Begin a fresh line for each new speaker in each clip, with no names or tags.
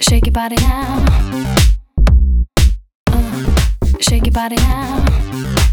Shake your body now. Uh, shake your body now.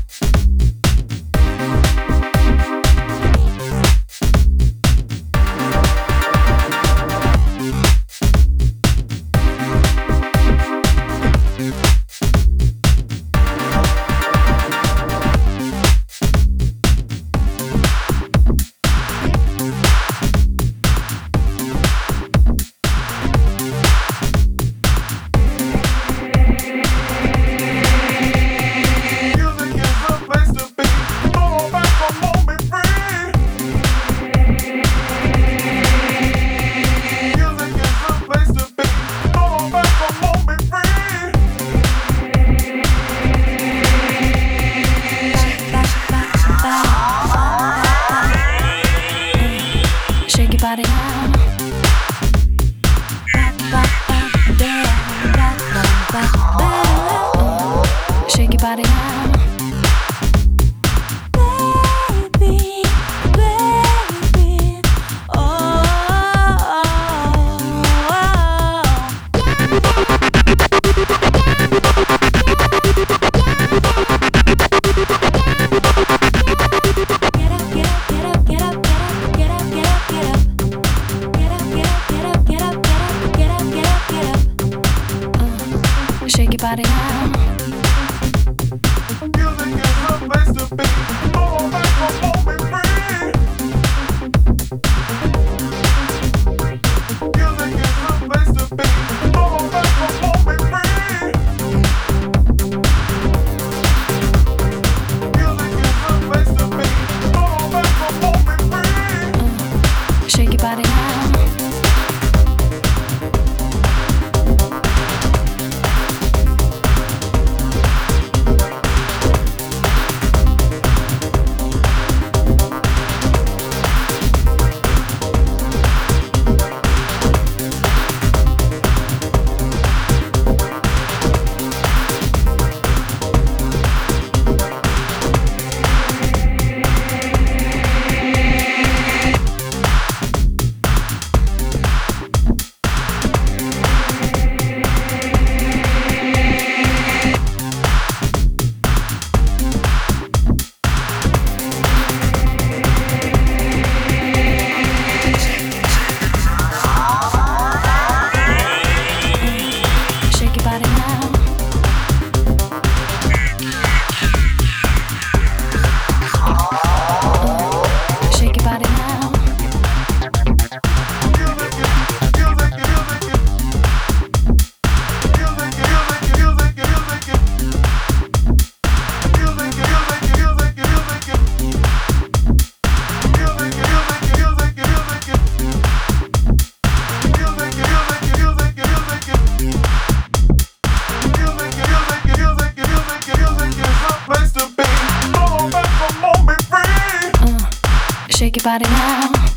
Shake your body now. Shake your body now. shake your body now.
Music is my place to be.
Shake your body now.